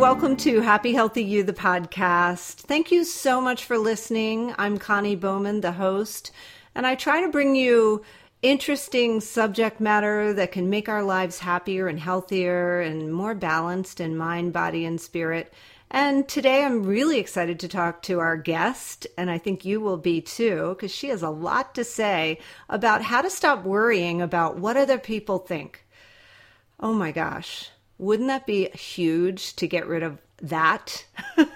Welcome to Happy Healthy You, the podcast. Thank you so much for listening. I'm Connie Bowman, the host, and I try to bring you interesting subject matter that can make our lives happier and healthier and more balanced in mind, body, and spirit. And today I'm really excited to talk to our guest, and I think you will be too, because she has a lot to say about how to stop worrying about what other people think. Oh my gosh wouldn't that be huge to get rid of that?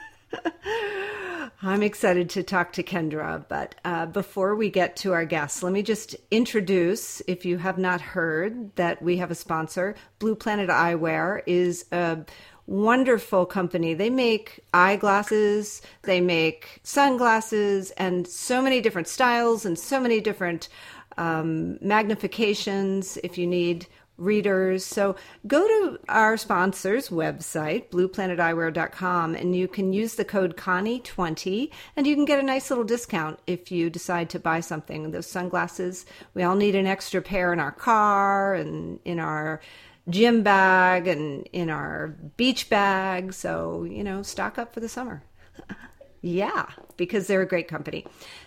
I'm excited to talk to Kendra, but uh, before we get to our guests, let me just introduce, if you have not heard, that we have a sponsor. Blue Planet Eyewear is a wonderful company. They make eyeglasses, they make sunglasses, and so many different styles and so many different um, magnifications if you need readers. So go to our sponsor's website, blueplaneteyewear.com, and you can use the code Connie20 and you can get a nice little discount if you decide to buy something. Those sunglasses, we all need an extra pair in our car and in our gym bag and in our beach bag. So, you know, stock up for the summer. yeah, because they're a great company.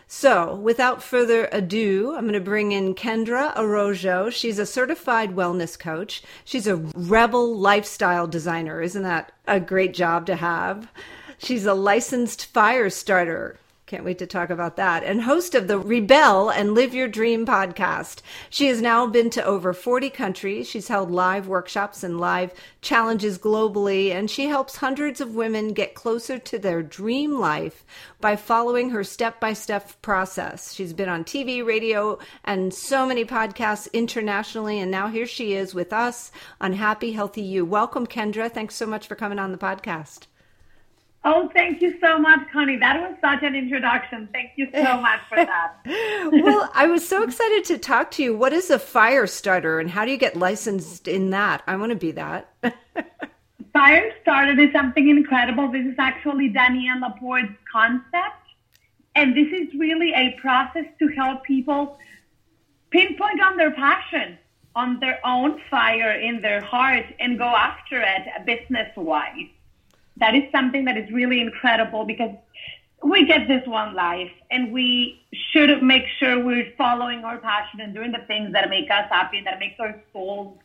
So, without further ado, I'm going to bring in Kendra Arrojo. She's a certified wellness coach. She's a rebel lifestyle designer. Isn't that a great job to have? She's a licensed fire starter. Can't wait to talk about that. And host of the Rebel and Live Your Dream podcast. She has now been to over 40 countries. She's held live workshops and live challenges globally, and she helps hundreds of women get closer to their dream life by following her step by step process. She's been on TV, radio, and so many podcasts internationally, and now here she is with us on Happy Healthy You. Welcome, Kendra. Thanks so much for coming on the podcast. Oh, thank you so much, Connie. That was such an introduction. Thank you so much for that. well, I was so excited to talk to you. What is a fire starter and how do you get licensed in that? I want to be that. fire starter is something incredible. This is actually Danielle LaPorte's concept. And this is really a process to help people pinpoint on their passion, on their own fire in their heart, and go after it business wise that is something that is really incredible because we get this one life and we should make sure we're following our passion and doing the things that make us happy and that makes our souls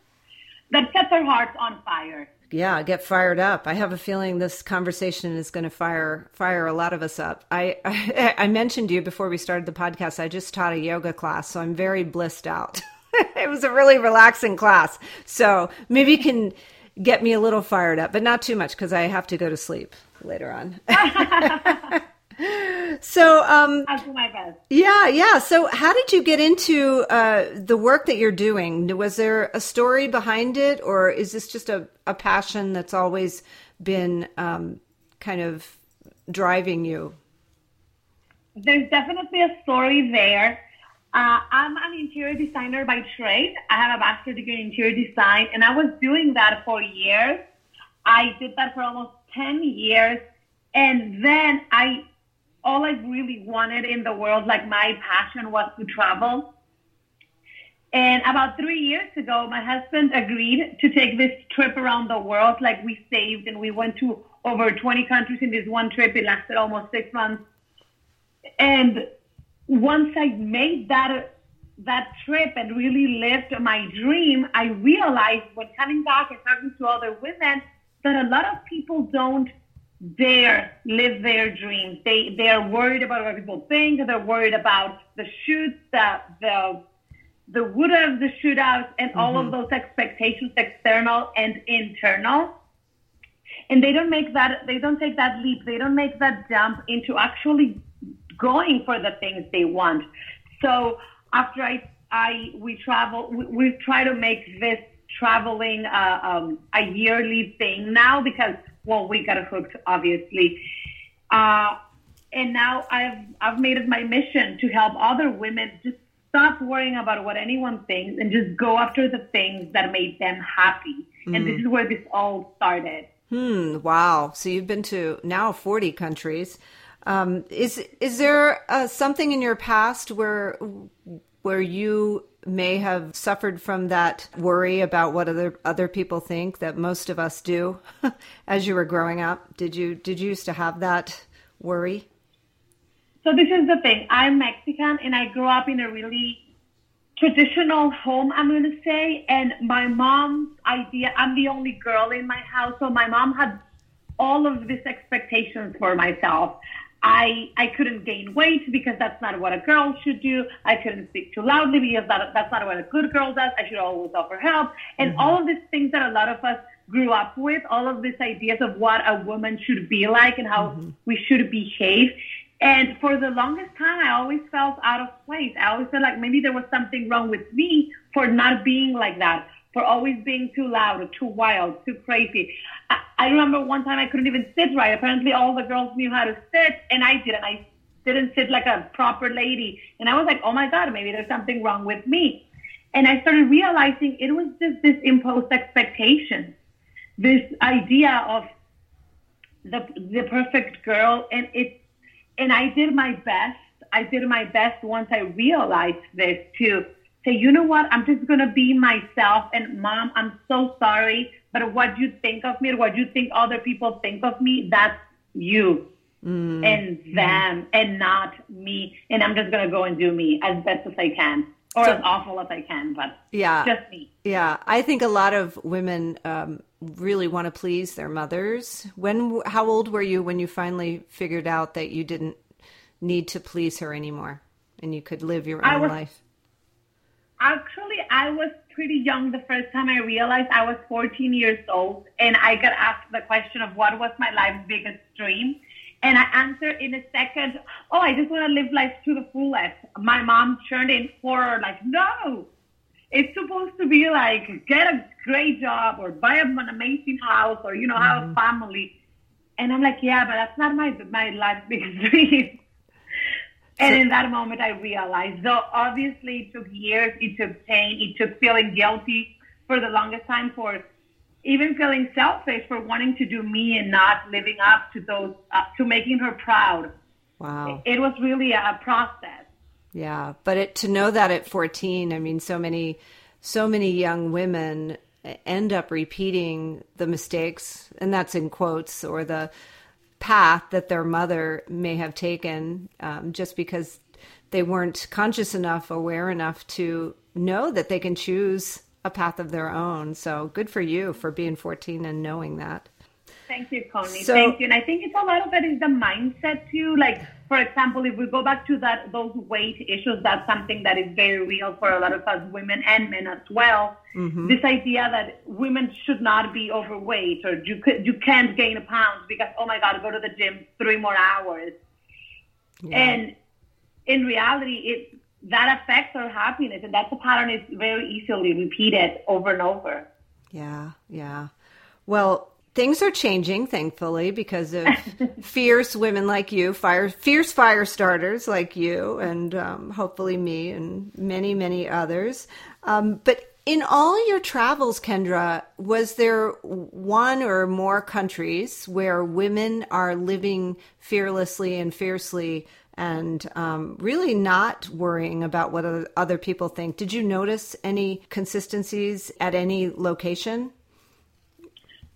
that sets our hearts on fire. Yeah get fired up. I have a feeling this conversation is going to fire fire a lot of us up. I, I i mentioned you before we started the podcast i just taught a yoga class so i'm very blissed out. It was a really relaxing class. So maybe you can get me a little fired up, but not too much because I have to go to sleep later on. so, um, I'll do my best. Yeah, yeah. So, how did you get into uh, the work that you're doing? Was there a story behind it, or is this just a, a passion that's always been um, kind of driving you? There's definitely a story there. Uh, I'm an interior designer by trade. I have a bachelor's degree in interior design, and I was doing that for years. I did that for almost 10 years. And then I, all I really wanted in the world, like my passion was to travel. And about three years ago, my husband agreed to take this trip around the world. Like we saved and we went to over 20 countries in this one trip. It lasted almost six months. And once I made that that trip and really lived my dream, I realized when coming back and talking to other women that a lot of people don't dare live their dreams. They they are worried about what people think. They're worried about the shoots, the the the would have the shootouts, and mm-hmm. all of mm-hmm. those expectations, external and internal. And they don't make that. They don't take that leap. They don't make that jump into actually going for the things they want. So after I, I we travel, we, we try to make this traveling uh, um, a yearly thing now because well we got hooked obviously. Uh, and now I've I've made it my mission to help other women just stop worrying about what anyone thinks and just go after the things that make them happy. Mm. And this is where this all started. Hmm. Wow. So you've been to now 40 countries. Um, is is there uh, something in your past where where you may have suffered from that worry about what other other people think that most of us do as you were growing up? Did you did you used to have that worry? So this is the thing. I'm Mexican and I grew up in a really traditional home, I'm going to say. And my mom's idea, I'm the only girl in my house. So my mom had all of these expectations for myself. I, I couldn't gain weight because that's not what a girl should do. I couldn't speak too loudly because that, that's not what a good girl does. I should always offer help. And mm-hmm. all of these things that a lot of us grew up with, all of these ideas of what a woman should be like and how mm-hmm. we should behave. And for the longest time, I always felt out of place. I always felt like maybe there was something wrong with me for not being like that, for always being too loud or too wild, too crazy. I, I remember one time I couldn't even sit right. Apparently, all the girls knew how to sit, and I didn't. I didn't sit like a proper lady. And I was like, oh my God, maybe there's something wrong with me. And I started realizing it was just this imposed expectation, this idea of the the perfect girl, and it, and I did my best. I did my best once I realized this to say, you know what? I'm just going to be myself. And mom, I'm so sorry. But what you think of me or what you think other people think of me, that's you mm. and them and not me. And I'm just going to go and do me as best as I can or so, as awful as I can, but yeah, just me. Yeah. I think a lot of women, um, really want to please their mothers. When how old were you when you finally figured out that you didn't need to please her anymore and you could live your own was, life? Actually, I was pretty young the first time I realized I was 14 years old and I got asked the question of what was my life's biggest dream. And I answered in a second, oh, I just want to live life to the fullest. My mom turned in horror, like, no, it's supposed to be like get a great job or buy an amazing house or you know mm-hmm. have a mm-hmm. family and i'm like yeah but that's not my my life's biggest dream and in that moment i realized though obviously it took years it took pain it took feeling guilty for the longest time for even feeling selfish for wanting to do me and not living up to those uh, to making her proud. Wow. It, it was really a process. Yeah, but it, to know that at 14, I mean, so many, so many young women end up repeating the mistakes, and that's in quotes, or the path that their mother may have taken, um, just because they weren't conscious enough, aware enough to know that they can choose a path of their own. So good for you for being 14 and knowing that. Thank you, Connie. So, Thank you. And I think it's a lot of it is the mindset too. Like, for example, if we go back to that those weight issues, that's something that is very real for a lot of us women and men as well. Mm-hmm. This idea that women should not be overweight or you could, you can't gain a pound because oh my God, go to the gym three more hours. Yeah. And in reality, it that affects our happiness, and that's a pattern is very easily repeated over and over. Yeah, yeah. Well, things are changing, thankfully, because of fierce women like you, fire, fierce fire starters like you, and um, hopefully me and many, many others. Um, but in all your travels, Kendra, was there one or more countries where women are living fearlessly and fiercely and um, really not worrying about what other people think? Did you notice any consistencies at any location?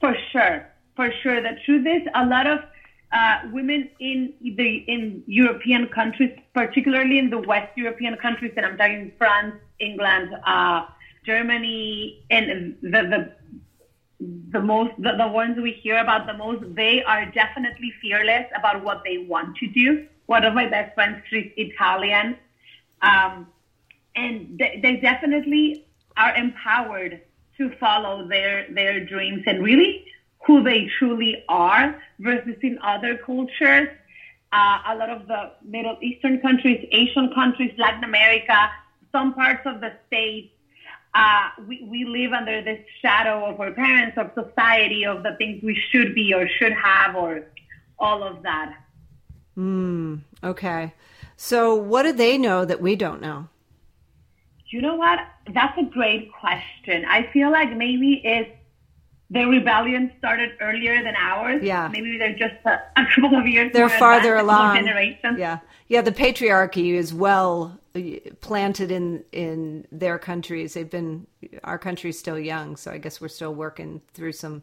For sure, for sure. The truth is, a lot of uh, women in the in European countries, particularly in the West European countries, and I'm talking France, England, uh, Germany, and the the the most the, the ones we hear about the most, they are definitely fearless about what they want to do. One of my best friends, she's Italian, um, and they, they definitely are empowered to follow their their dreams and really who they truly are versus in other cultures. Uh, a lot of the Middle Eastern countries, Asian countries, Latin America, some parts of the States, uh, we, we live under this shadow of our parents, of society, of the things we should be or should have, or all of that. Mm, okay. So, what do they know that we don't know? You know what? That's a great question. I feel like maybe if the rebellion started earlier than ours. Yeah. Maybe they're just a, a couple of years. They're farther along. Generations. Yeah, yeah. The patriarchy is well uh, planted in in their countries. They've been our country's still young, so I guess we're still working through some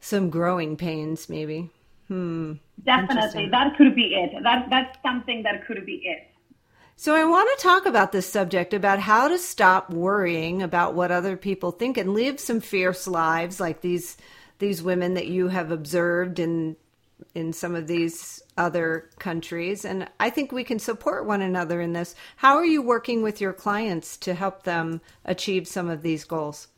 some growing pains, maybe. Hmm. Definitely, that could be it. That that's something that could be it. So I want to talk about this subject about how to stop worrying about what other people think and live some fierce lives like these these women that you have observed in in some of these other countries and I think we can support one another in this. How are you working with your clients to help them achieve some of these goals?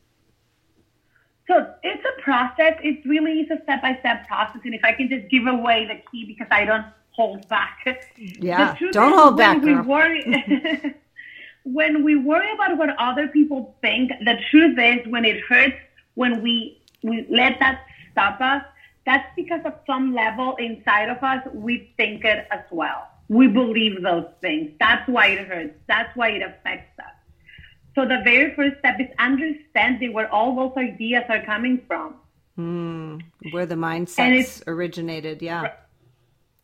So it's a process. It really is a step by step process. And if I can just give away the key because I don't hold back. Yeah, don't hold when back, We girl. worry, when we worry about what other people think, the truth is when it hurts, when we, we let that stop us, that's because at some level inside of us, we think it as well. We believe those things. That's why it hurts. That's why it affects us. So the very first step is understanding where all those ideas are coming from. Hmm, where the mindsets originated, yeah.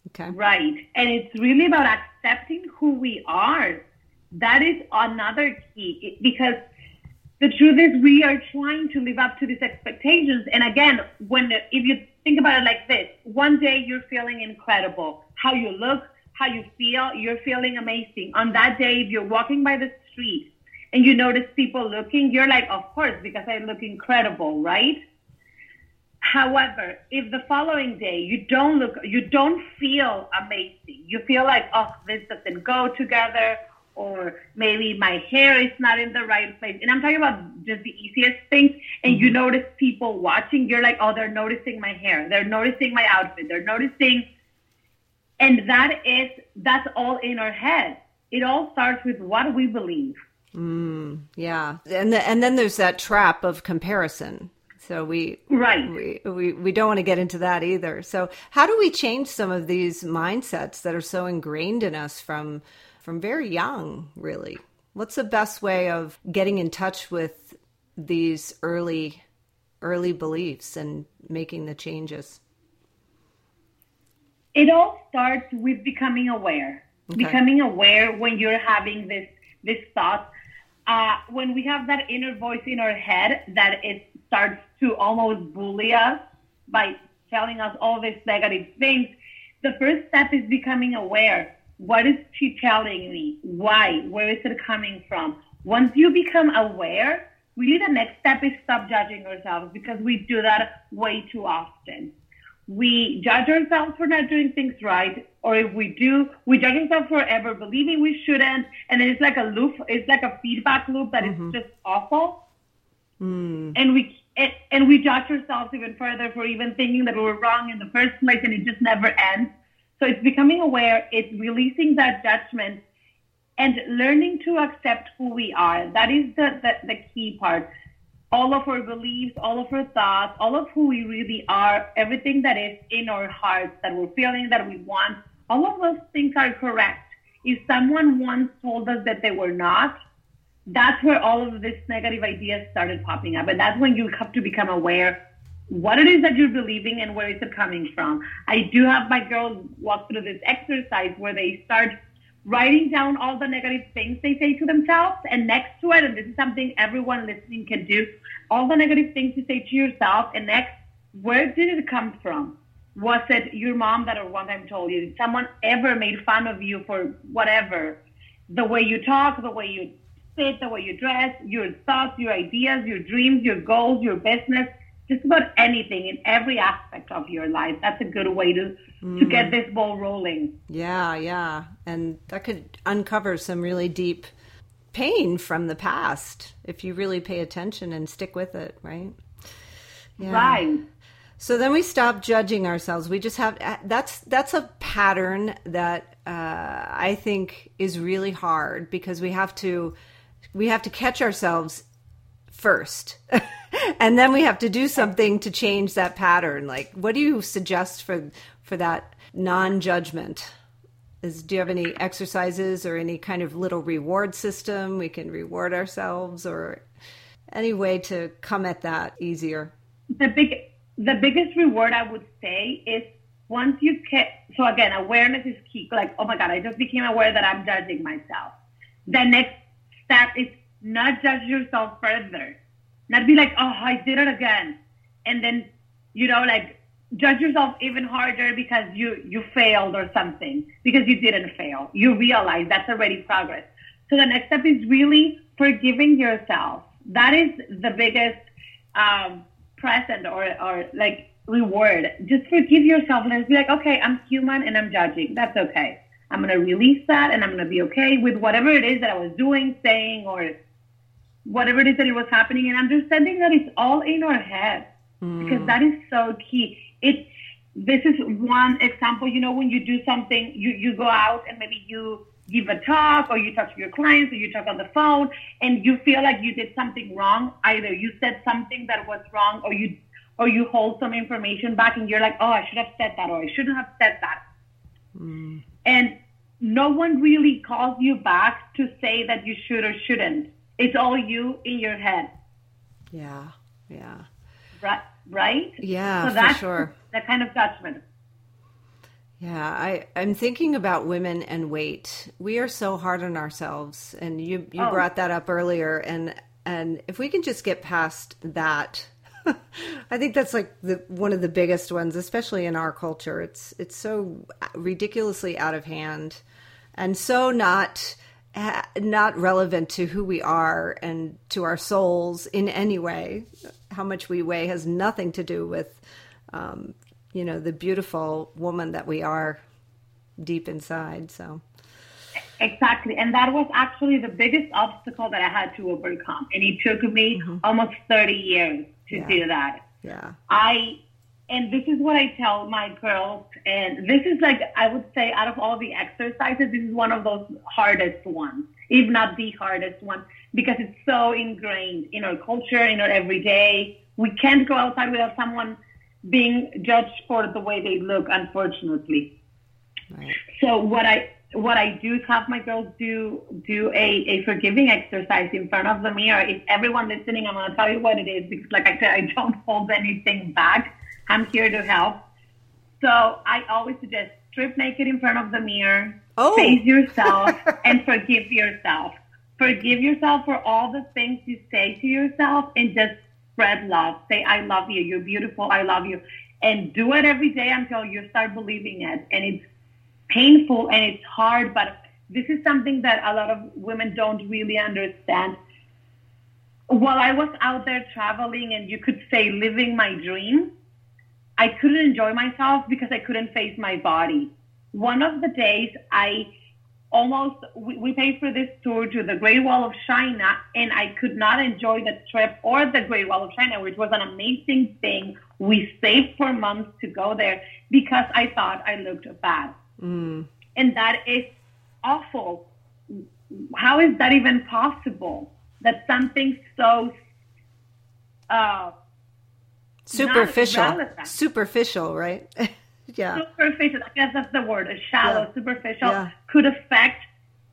Okay. Right. And it's really about accepting who we are. That is another key because the truth is we are trying to live up to these expectations. And again, when if you think about it like this, one day you're feeling incredible. How you look, how you feel, you're feeling amazing. On that day, if you're walking by the street and you notice people looking, you're like, of course, because I look incredible, right? However, if the following day you don't look, you don't feel amazing, you feel like, oh, this doesn't go together, or maybe my hair is not in the right place. And I'm talking about just the easiest things. And you mm-hmm. notice people watching, you're like, oh, they're noticing my hair, they're noticing my outfit, they're noticing. And that is, that's all in our head. It all starts with what we believe. Mm, yeah. And the, and then there's that trap of comparison. So we Right. we, we we don't want to get into that either. So how do we change some of these mindsets that are so ingrained in us from from very young, really? What's the best way of getting in touch with these early early beliefs and making the changes? it all starts with becoming aware. Okay. Becoming aware when you're having this this thought. Uh, when we have that inner voice in our head that it starts to almost bully us by telling us all these negative things, the first step is becoming aware. What is she telling me? Why? Where is it coming from? Once you become aware, really the next step is stop judging ourselves because we do that way too often we judge ourselves for not doing things right, or if we do, we judge ourselves for ever believing we shouldn't, and then it's like a loop, it's like a feedback loop that is mm-hmm. just awful. Mm. And we and, and we judge ourselves even further for even thinking that we were wrong in the first place, and it just never ends. So it's becoming aware, it's releasing that judgment, and learning to accept who we are. That is the, the, the key part all of our beliefs, all of our thoughts, all of who we really are, everything that is in our hearts that we're feeling that we want, all of those things are correct. If someone once told us that they were not, that's where all of these negative ideas started popping up. And that's when you have to become aware what it is that you're believing and where is it coming from. I do have my girls walk through this exercise where they start writing down all the negative things they say to themselves and next to it, and this is something everyone listening can do, all the negative things you say to yourself and next, where did it come from? Was it your mom that or one time told you? Did someone ever made fun of you for whatever? The way you talk, the way you sit, the way you dress, your thoughts, your ideas, your dreams, your goals, your business, just about anything in every aspect of your life. That's a good way to, to get this ball rolling. Yeah, yeah. And that could uncover some really deep pain from the past if you really pay attention and stick with it, right? Yeah. Right. So then we stop judging ourselves. We just have that's that's a pattern that uh, I think is really hard because we have to we have to catch ourselves first, and then we have to do something to change that pattern. Like, what do you suggest for for that non judgment? Is, do you have any exercises or any kind of little reward system we can reward ourselves or any way to come at that easier? The big, the biggest reward I would say is once you get, so again, awareness is key. Like, oh my God, I just became aware that I'm judging myself. The next step is not judge yourself further. Not be like, oh, I did it again. And then, you know, like judge yourself even harder because you, you failed or something because you didn't fail. You realize that's already progress. So the next step is really forgiving yourself. That is the biggest um, present or, or like reward. Just forgive yourself and just be like, okay, I'm human and I'm judging. That's okay. I'm going to release that and I'm going to be okay with whatever it is that I was doing, saying, or whatever it is that it was happening and understanding that it's all in our head mm. because that is so key. It's, this is one example, you know, when you do something, you, you go out and maybe you give a talk or you talk to your clients or you talk on the phone and you feel like you did something wrong. Either you said something that was wrong or you or you hold some information back and you're like, oh, I should have said that or I shouldn't have said that. Mm. And no one really calls you back to say that you should or shouldn't. It's all you in your head. Yeah, yeah. Right, right? Yeah, so that's for sure. That kind of judgment. Yeah, I, I'm thinking about women and weight. We are so hard on ourselves, and you you oh. brought that up earlier. And and if we can just get past that, I think that's like the one of the biggest ones, especially in our culture. It's it's so ridiculously out of hand, and so not not relevant to who we are and to our souls in any way. How much we weigh has nothing to do with, um, you know, the beautiful woman that we are deep inside. So. Exactly. And that was actually the biggest obstacle that I had to overcome. And it took me mm-hmm. almost 30 years to yeah. do that. Yeah. I and this is what I tell my girls. And this is like, I would say, out of all the exercises, this is one of those hardest ones, if not the hardest one, because it's so ingrained in our culture, in our everyday. We can't go outside without someone being judged for the way they look, unfortunately. Right. So what I what I do is have my girls do do a, a forgiving exercise in front of the mirror. If everyone listening, I'm gonna tell you what it is because like I said, I don't hold anything back. I'm here to help. So I always suggest strip naked in front of the mirror, oh. face yourself, and forgive yourself. Forgive yourself for all the things you say to yourself and just spread love. Say, I love you. You're beautiful. I love you. And do it every day until you start believing it. And it's painful and it's hard, but this is something that a lot of women don't really understand. While I was out there traveling and you could say living my dream, I couldn't enjoy myself because I couldn't face my body. One of the days I almost, we, we paid for this tour to the Great Wall of China and I could not enjoy the trip or the Great Wall of China, which was an amazing thing. We saved for months to go there because I thought I looked bad. Mm. And that is awful. How is that even possible? That something so uh, superficial. Superficial right? Yeah. Superficial i guess that's the word a shallow yeah. superficial yeah. could affect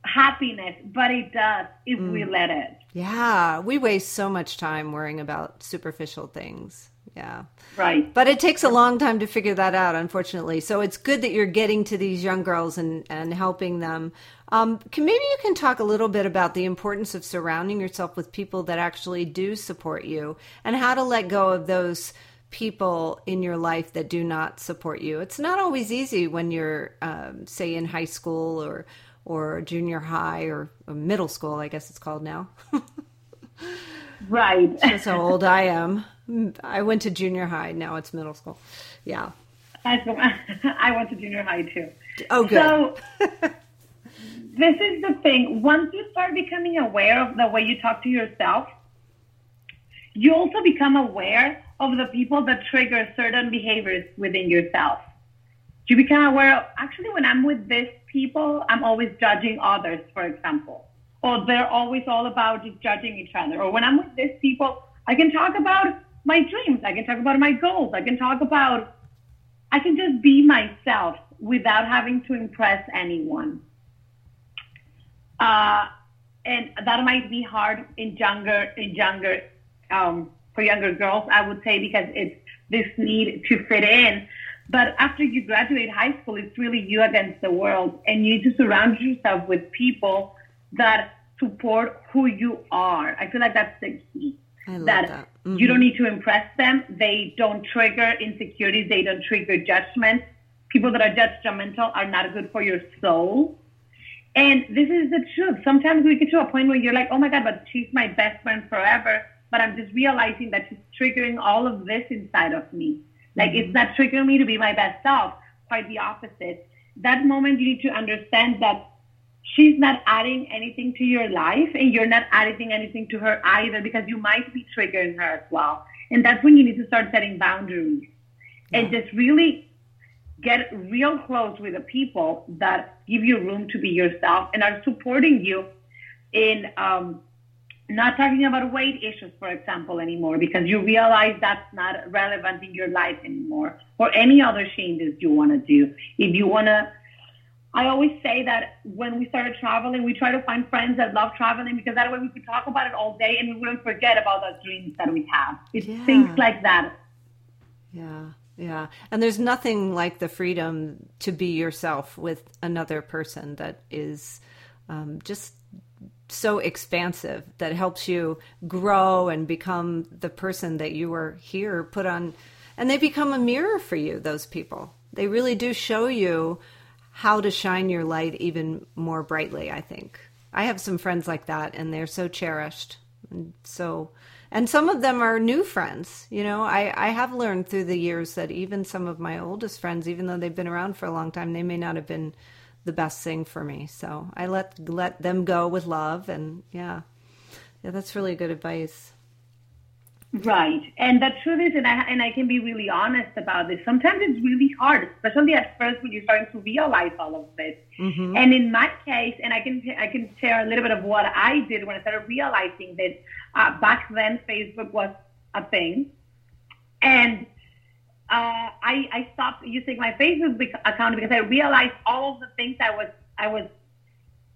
happiness but it does if mm. we let it. Yeah we waste so much time worrying about superficial things. Yeah. Right. But it takes a long time to figure that out unfortunately. So it's good that you're getting to these young girls and and helping them. Um, can, maybe you can talk a little bit about the importance of surrounding yourself with people that actually do support you and how to let go of those people in your life that do not support you. It's not always easy when you're, um, say, in high school or or junior high or, or middle school. I guess it's called now. right. That's how old I am. I went to junior high. Now it's middle school. Yeah. I went to junior high too. Oh, good. So this is the thing. Once you start becoming aware of the way you talk to yourself, you also become aware of the people that trigger certain behaviors within yourself. You become aware of, actually, when I'm with these people, I'm always judging others, for example. Or they're always all about just judging each other. Or when I'm with these people, I can talk about my dreams. I can talk about my goals. I can talk about, I can just be myself without having to impress anyone. Uh, and that might be hard in younger, in younger, um, for younger girls, I would say, because it's this need to fit in. But after you graduate high school, it's really you against the world, and you need to surround yourself with people that support who you are. I feel like that's the key. that, that mm-hmm. you don't need to impress them. They don't trigger insecurities. They don't trigger judgment. People that are judgmental are not good for your soul. And this is the truth. Sometimes we get to a point where you're like, oh my God, but she's my best friend forever. But I'm just realizing that she's triggering all of this inside of me. Like mm-hmm. it's not triggering me to be my best self. Quite the opposite. That moment you need to understand that she's not adding anything to your life and you're not adding anything to her either because you might be triggering her as well. And that's when you need to start setting boundaries yeah. and just really get real close with the people that give you room to be yourself and are supporting you in um, not talking about weight issues, for example, anymore, because you realize that's not relevant in your life anymore, or any other changes you want to do. If you want to I always say that when we started traveling, we try to find friends that love traveling because that way we could talk about it all day and we wouldn't forget about the dreams that we have. It's yeah. things like that. Yeah, yeah. And there's nothing like the freedom to be yourself with another person that is um, just so expansive that helps you grow and become the person that you were here put on. And they become a mirror for you, those people. They really do show you how to shine your light even more brightly, I think. I have some friends like that and they're so cherished. And so and some of them are new friends. You know, I, I have learned through the years that even some of my oldest friends, even though they've been around for a long time, they may not have been the best thing for me. So I let let them go with love and yeah. Yeah, that's really good advice. Right. And the truth is, and I, and I can be really honest about this, sometimes it's really hard, especially at first when you're starting to realize all of this. Mm-hmm. And in my case, and I can, I can share a little bit of what I did when I started realizing that uh, back then Facebook was a thing. And uh, I, I stopped using my Facebook account because I realized all of the things I was, I was,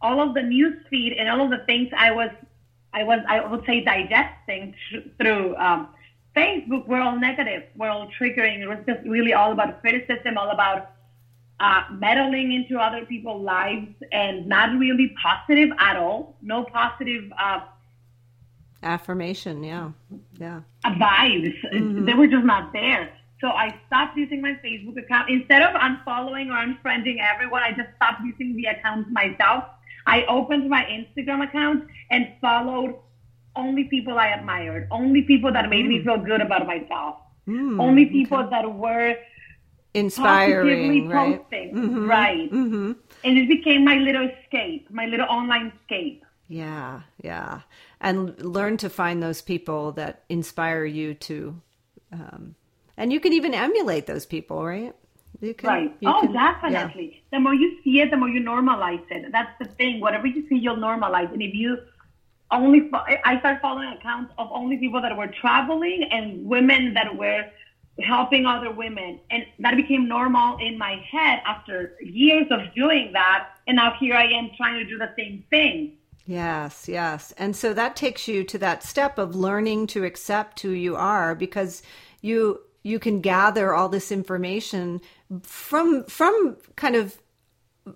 all of the news feed and all of the things I was I was, I would say, digesting through um, Facebook were all negative, were all triggering. It was just really all about criticism, all about uh, meddling into other people's lives, and not really positive at all. No positive uh, affirmation. Yeah, yeah. Vibes. Mm-hmm. They were just not there. So I stopped using my Facebook account. Instead of unfollowing or unfriending everyone, I just stopped using the account myself I opened my Instagram account and followed only people I admired, only people that made mm. me feel good about myself, mm, only people okay. that were inspiring, right? Posting, mm-hmm, right? Mm-hmm. And it became my little escape, my little online escape. Yeah, yeah, and learn to find those people that inspire you to, um, and you can even emulate those people, right? You can, right. You oh, can, definitely. Yeah. The more you see it, the more you normalize it. That's the thing. Whatever you see, you'll normalize. And if you only, I started following accounts of only people that were traveling and women that were helping other women. And that became normal in my head after years of doing that. And now here I am trying to do the same thing. Yes, yes. And so that takes you to that step of learning to accept who you are because you you can gather all this information from from kind of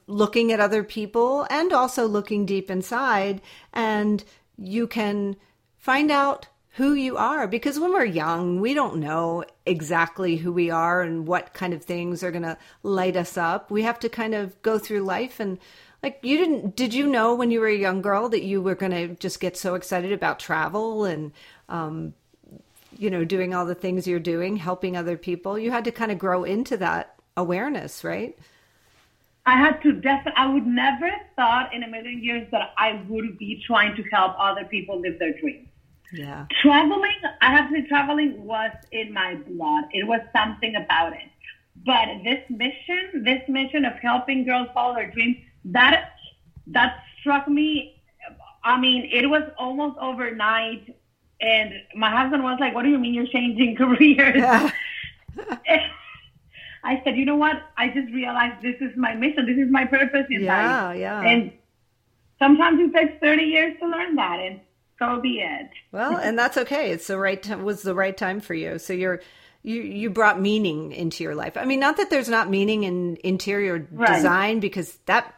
looking at other people and also looking deep inside and you can find out who you are. Because when we're young we don't know exactly who we are and what kind of things are going to light us up. We have to kind of go through life and like you didn't did you know when you were a young girl that you were going to just get so excited about travel and um, you know doing all the things you're doing helping other people you had to kind of grow into that awareness, right? I had to definitely, I would never thought in a million years that I would be trying to help other people live their dreams. Yeah. Traveling, I have to say, traveling was in my blood. It was something about it. But this mission, this mission of helping girls follow their dreams, that that struck me. I mean, it was almost overnight, and my husband was like, "What do you mean you're changing careers?" Yeah. I said, you know what? I just realized this is my mission. This is my purpose in Yeah, life. yeah. And sometimes it takes 30 years to learn that, and so be it. Well, and that's okay. It's the right time was the right time for you. So you're you you brought meaning into your life. I mean, not that there's not meaning in interior Right. design because that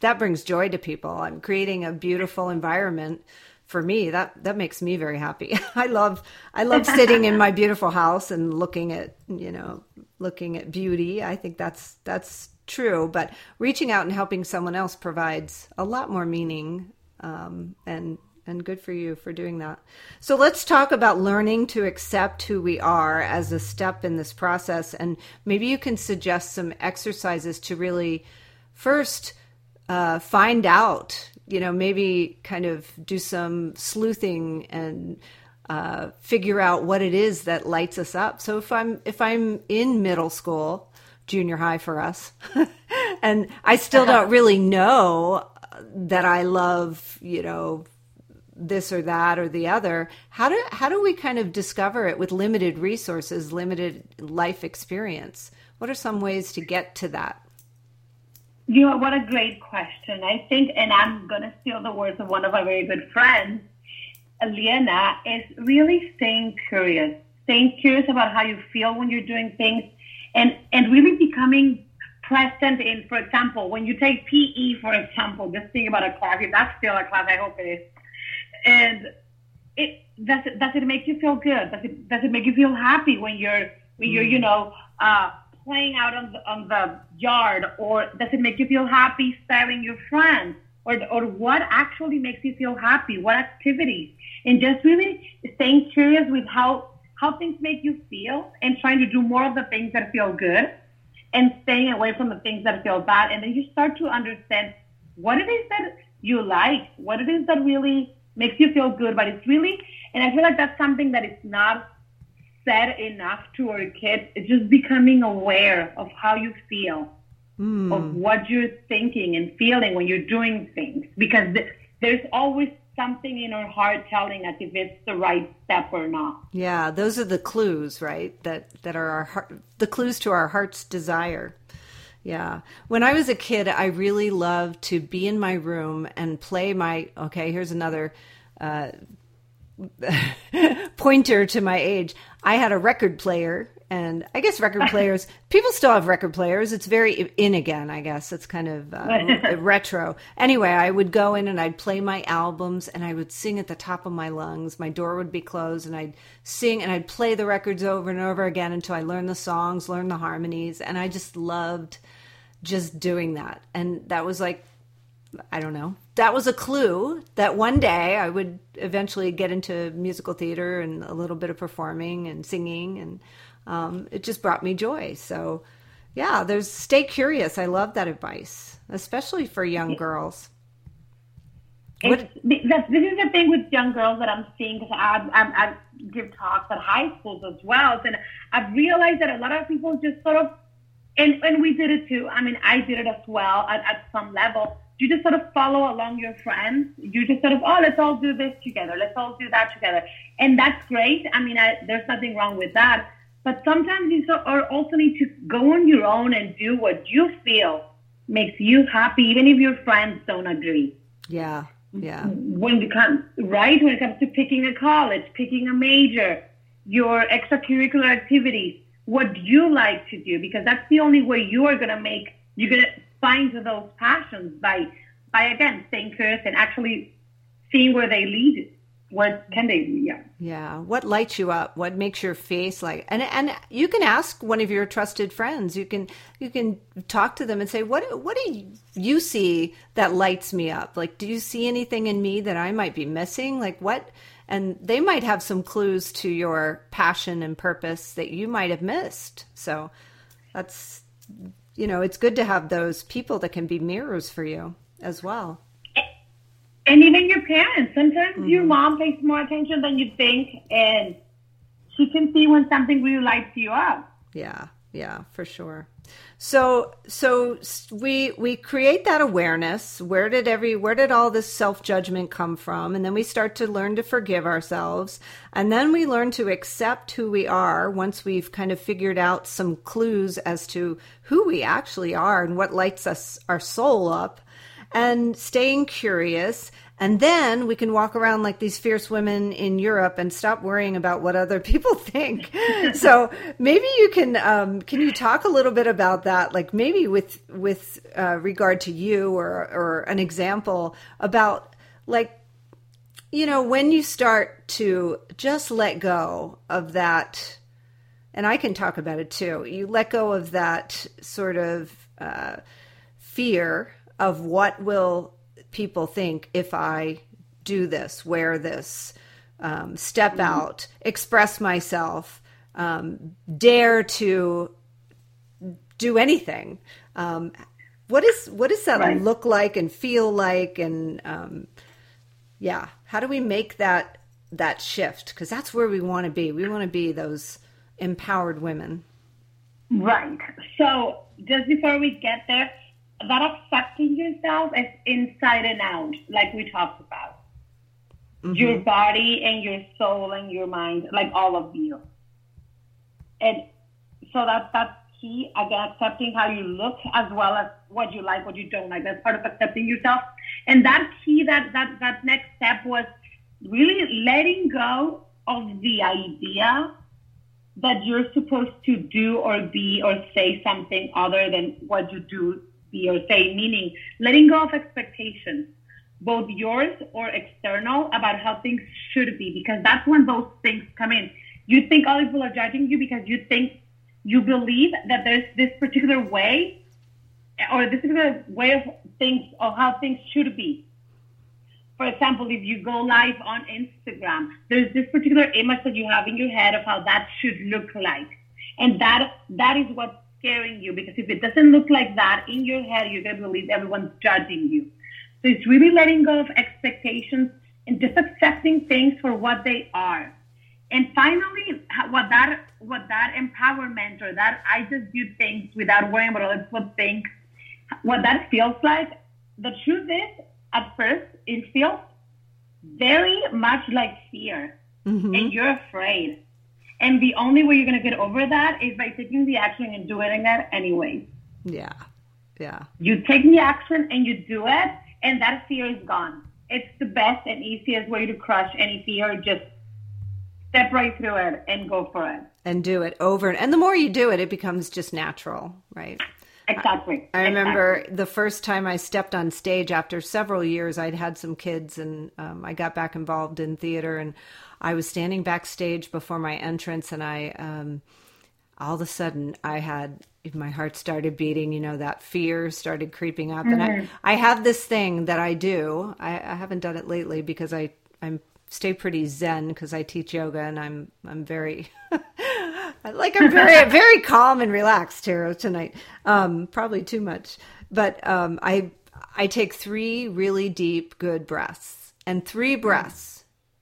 that brings joy to people. I'm creating a beautiful environment for me. That that makes me very happy. I love I love sitting in my beautiful house and looking at, you know, looking at beauty. I think that's that's true, but reaching out and helping someone else provides a lot more meaning um, and and good for you for doing that. So let's talk about learning to accept who we are as a step in this process. And maybe you can suggest some exercises to really first uh, find out, you know, maybe kind of do some sleuthing and uh, figure out what it is that lights us up. So if I'm if I'm in middle school, junior high for us, and I still don't really know that I love, you know, this or that or the other how do how do we kind of discover it with limited resources limited life experience what are some ways to get to that You know, what a great question. I think, and I'm going to steal the words of one of our very good friends, Eliana, is really staying curious, staying curious about how you feel when you're doing things and, and really becoming present in, for example, when you take PE, for example, just think about a class, if that's still a class, I hope it is. And it, does it, does it make you feel good? Does it, does it make you feel happy when you're, when you're, you know, uh, playing out on the, on the yard or does it make you feel happy sparing your friends? Or, or what actually makes you feel happy? What activities? And just really staying curious with how how things make you feel and trying to do more of the things that feel good and staying away from the things that feel bad. And then you start to understand what it is that you like what it is that really makes you feel good but it's really and i feel like that's something that is not said enough to our kids. It's just becoming aware of how you feel, of what you're thinking and feeling when you're doing things. Because th- there's always something in our heart telling us if it's the right step or not. yeah those are the clues right that that are our heart, the clues to our heart's desire yeah when i was a kid i really loved to be in my room and play my okay here's another uh, pointer to my age. I had a record player, and I guess record players, people still have record players. It's very in again, I guess. It's kind of uh, retro. Anyway, I would go in and I'd play my albums and I would sing at the top of my lungs. My door would be closed and I'd sing and I'd play the records over and over again until I learned the songs, learned the harmonies, and I just loved just doing that. And that was like I don't know. That was a clue that one day I would eventually get into musical theater and a little bit of performing and singing, and um, it just brought me joy. So, yeah, there's stay curious. I love that advice, especially for young girls. What- this is the thing with young girls that I'm seeing because I, I, I give talks at high schools as well, and I've realized that a lot of people just sort of, and and we did it too. I mean, I did it as well at, at some level. You just sort of follow along your friends. You just sort of, oh, let's all do this together. Let's all do that together, and that's great. I mean, I, there's nothing wrong with that. But sometimes you so, or also need to go on your own and do what you feel makes you happy, even if your friends don't agree Yeah, yeah, when it comes right when it comes to picking a college, picking a major, your extracurricular activities, what you like to do, because that's the only way you are gonna make you're gonna find those passions by by again staying curious and actually seeing where they lead. what can they lead? Yeah. yeah. What lights you up? What makes your face like? And and you can ask one of your trusted friends. You can you can talk to them and say, what what do you, you see that lights me up? Like, do you see anything in me that I might be missing? Like what? And they might have some clues to your passion and purpose that you might have missed. So that's you know, it's good to have those people that can be mirrors for you as well. And even your parents. Sometimes your mm-hmm. mom pays more attention than you think, and she can see when something really lights you up. Yeah. yeah, for sure. So so we we create that awareness. Where did every where did all this self-judgment come from? And then we start to learn to forgive ourselves. And then we learn to accept who we are once we've kind of figured out some clues as to who we actually are and what lights us our soul up and staying curious and then we can walk around like these fierce women in Europe and stop worrying about what other people think. so maybe you can um, can you talk a little bit about that, like maybe with with uh, regard to you or or an example about like you know when you start to just let go of that, and I can talk about it too. You let go of that sort of uh, fear of what will people think if I do this, wear this, um, step mm-hmm. out, express myself, um, dare to do anything. Um, what is what does that right. look like and feel like? And um, yeah, how do we make that that shift? Because that's where we want to be. We want to be those empowered women. Right. So just before we get there, that accepting yourself is inside and out, like we talked about. Mm-hmm. Your body and your soul and your mind, like all of you. And so that's that's key. Again, accepting how you look as well as what you like, what you don't like. That's part of accepting yourself. And that key, that that that next step was really letting go of the idea that you're supposed to do or be or say something other than what you do be or say, meaning letting go of expectations, both yours or external, about how things should be, because that's when those things come in. You think other people are judging you because you think you believe that there's this particular way or this particular way of things or how things should be. For example, if you go live on Instagram, there's this particular image that you have in your head of how that should look like. And that that is what scaring you because if it doesn't look like that in your head, you're going to believe everyone's judging you. So it's really letting go of expectations and just accepting things for what they are. And finally, what that what that empowerment or that I just do things without worrying about other people think, what that feels like. The truth is, at first, it feels very much like fear, mm-hmm. and you're afraid. And the only way you're going to get over that is by taking the action and doing it anyway. Yeah. Yeah. You take the action and you do it, and that fear is gone. It's the best and easiest way to crush any fear. Just step right through it and go for it. And do it over. And the more you do it, it becomes just natural, right? Exactly. I, remember exactly. the first time I stepped on stage after several years, I'd had some kids and um, I got back involved in theater and I was standing backstage before my entrance, and I, um, all of a sudden, I had my heart started beating. You know, that fear started creeping up, mm-hmm. and I, mm-hmm. I have this thing that I do. I, I haven't done it lately because I, I'm stay pretty zen because I teach yoga, and I'm, I'm very. like I'm very very calm and relaxed here tonight. Um, probably too much, but um, I I take three really deep good breaths and three breaths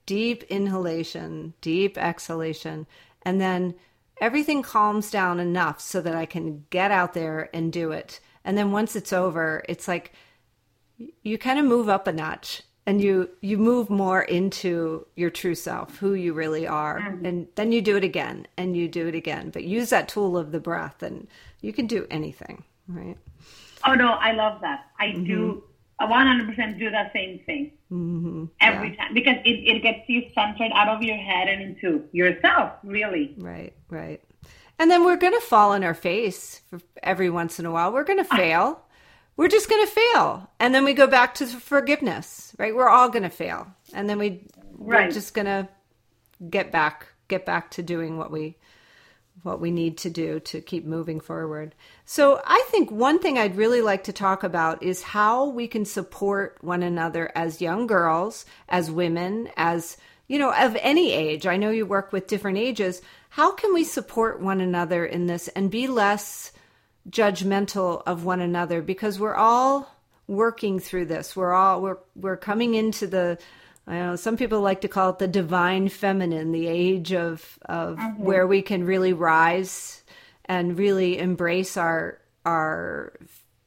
deep inhalation, deep exhalation, and then everything calms down enough so that I can get out there and do it. And then once it's over, it's like you kind of move up a notch and you you move more into your true self, who you really are. Mm-hmm. And then you do it again and you do it again. But use that tool of the breath and you can do anything, right? Oh no, I love that. I mm-hmm. do 100% do the same thing mm-hmm. every yeah. time because it, it gets you centered out of your head and into yourself, really. Right, right. And then we're going to fall on our face every once in a while. We're going to fail. we're just going to fail. And then we go back to forgiveness, right? We're all going to fail. And then we, right. we're just going to get back, get back to doing what we what we need to do to keep moving forward. So, I think one thing I'd really like to talk about is how we can support one another as young girls, as women, as you know, of any age. I know you work with different ages. How can we support one another in this and be less judgmental of one another because we're all working through this. We're all we're we're coming into the I know some people like to call it the divine feminine, the age of of mm-hmm. where we can really rise and really embrace our our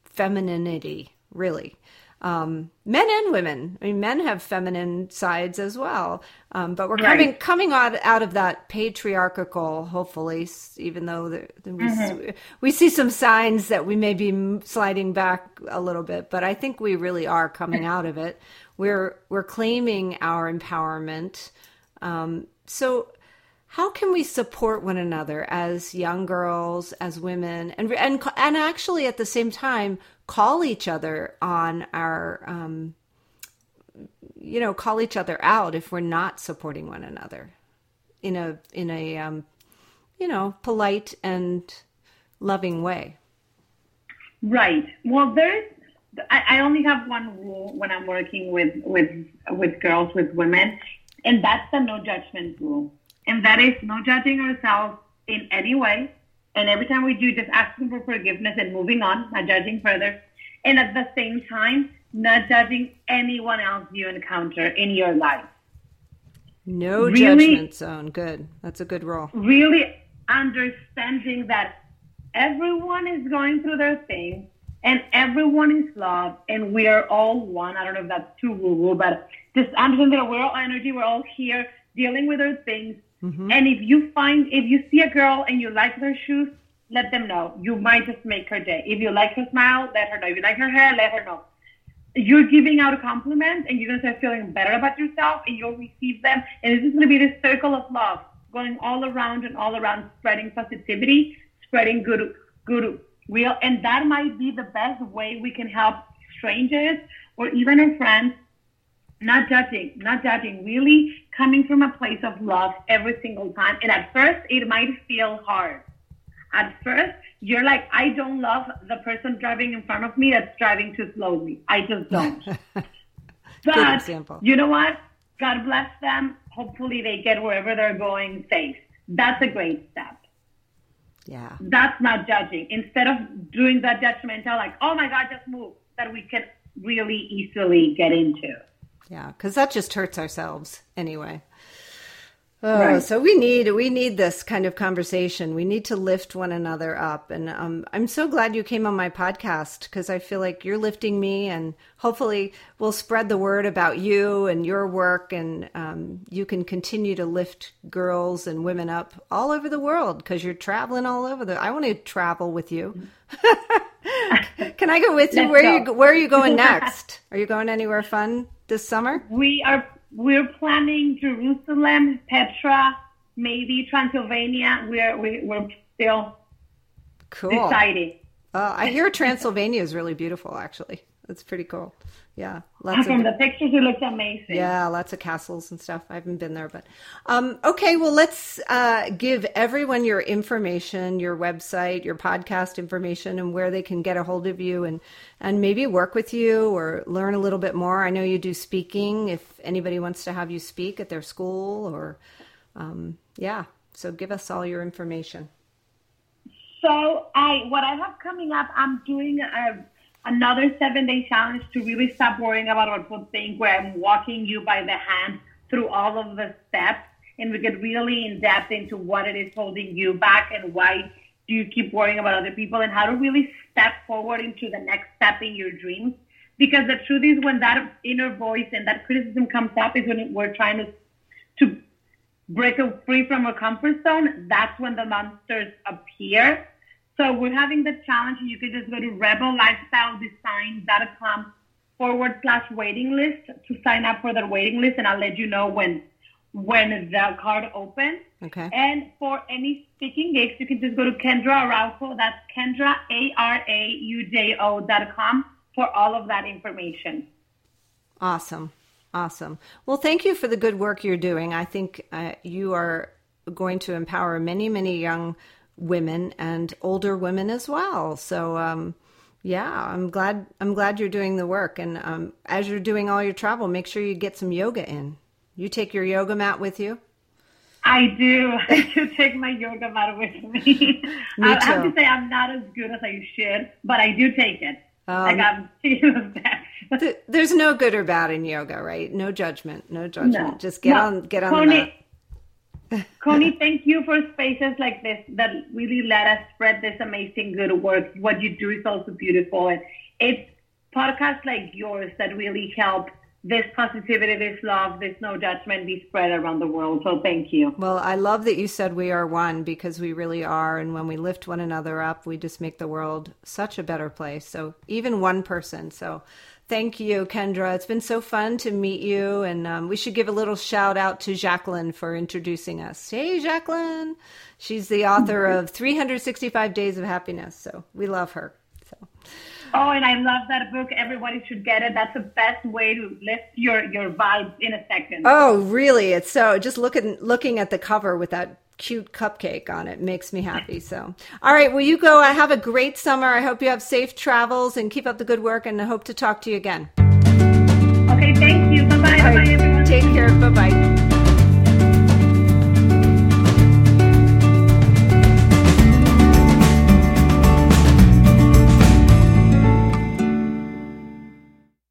femininity, really. Um, men and women. I mean, men have feminine sides as well, um, but we're right. coming coming out out of that patriarchal. Hopefully, even though the, the, we mm-hmm. we see some signs that we may be sliding back a little bit, but I think we really are coming out of it. We're we're claiming our empowerment. Um, so how can we support one another as young girls, as women, and and and actually at the same time call each other on our, um, you know, call each other out if we're not supporting one another in a in a um, you know polite and loving way. Right. Well, there's I, I only have one rule when I'm working with with with girls with women, and that's the no judgment rule and that is no judging ourselves in any way. And every time we do, just asking for forgiveness and moving on, not judging further. And at the same time, not judging anyone else you encounter in your life. No really, judgment zone. Good. That's a good rule. Really understanding that everyone is going through their thing and everyone is loved and we are all one. I don't know if that's too woo woo, but just understand that we're all energy. We're all here dealing with our things Mm-hmm. And if you find, if you see a girl and you like her shoes, let them know. You might just make her day. If you like her smile, let her know. If you like her hair, let her know. You're giving out a compliment and you're going to start feeling better about yourself and you'll receive them. And this is going to be this circle of love going all around and all around, spreading positivity, spreading good, good will. And that might be the best way we can help strangers or even our friends not judging, not judging, really coming from a place of love every single time. And at first, it might feel hard. At first, you're like, I don't love the person driving in front of me that's driving too slowly. I just don't. but you know what? God bless them. Hopefully, they get wherever they're going safe. That's a great step. Yeah. That's not judging. Instead of doing that judgmental, like, oh my God, just move, that we can really easily get into. Yeah, because that just hurts ourselves anyway. Oh, right. so we need we need this kind of conversation. We need to lift one another up, and um, I'm so glad you came on my podcast because I feel like you're lifting me, and hopefully we'll spread the word about you and your work, and um, you can continue to lift girls and women up all over the world because you're traveling all over the. I want to travel with you. can I go with you? Let's where go. you Where are you going next? Are you going anywhere fun? This summer? We are we're planning Jerusalem, Petra, maybe Transylvania. We're we, we're still cool. deciding. Uh, I hear Transylvania is really beautiful. Actually, that's pretty cool. Yeah, lots from of, the pictures, it looks amazing. Yeah, lots of castles and stuff. I haven't been there, but um, okay. Well, let's uh, give everyone your information, your website, your podcast information, and where they can get a hold of you and and maybe work with you or learn a little bit more. I know you do speaking. If anybody wants to have you speak at their school, or um, yeah, so give us all your information. So I, what I have coming up, I'm doing a another seven day challenge to really stop worrying about what people think, where I'm walking you by the hand through all of the steps and we get really in depth into what it is holding you back and why do you keep worrying about other people and how to really step forward into the next step in your dreams. Because the truth is when that inner voice and that criticism comes up is when we're trying to to break free from our comfort zone, that's when the monsters appear. So we're having the challenge. You can just go to rebellifestyledesign.com forward slash waiting list to sign up for the waiting list, and I'll let you know when when the card opens. Okay. And for any speaking gigs, you can just go to Kendra Araujo. That's Kendra A R A U J O dot com for all of that information. Awesome. Awesome. Well, thank you for the good work you're doing. I think uh, you are going to empower many, many young women and older women as well. So, um, yeah, I'm glad I'm glad you're doing the work. And um, as you're doing all your travel, make sure you get some yoga in. You take your yoga mat with you. I do. I do take my yoga mat with me. me I have to say I'm not as good as I should, but I do take it. Um, like I'm th- There's no good or bad in yoga, right? No judgment. No judgment. No. Just get no. on get on Connie, the mat. Connie, thank you for spaces like this that really let us spread this amazing good work. What you do is also beautiful. And it's podcasts like yours that really help this positivity, this love, this no judgment be spread around the world. So thank you. Well, I love that you said we are one because we really are. And when we lift one another up, we just make the world such a better place. So even one person. So thank you, Kendra. It's been so fun to meet you. And um, we should give a little shout out to Jacqueline for introducing us. Hey, Jacqueline. She's the author of 365 Days of Happiness. So we love her. So. Oh, and I love that book. Everybody should get it. That's the best way to lift your your vibes in a second. Oh, really? It's so just looking looking at the cover with that cute cupcake on it makes me happy. So, all right, well, you go. I have a great summer. I hope you have safe travels and keep up the good work. And I hope to talk to you again. Okay, thank you. Bye bye. Bye bye, everyone. Take care. Bye bye.